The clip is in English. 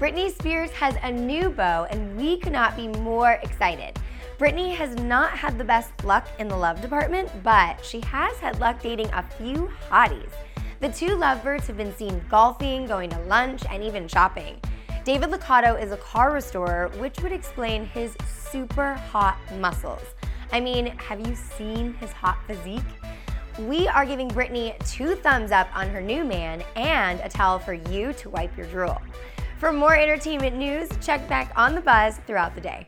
Britney Spears has a new beau, and we could not be more excited. Britney has not had the best luck in the love department, but she has had luck dating a few hotties. The two lovebirds have been seen golfing, going to lunch, and even shopping. David Lucado is a car restorer, which would explain his super hot muscles. I mean, have you seen his hot physique? We are giving Britney two thumbs up on her new man and a towel for you to wipe your drool. For more entertainment news, check back on the buzz throughout the day.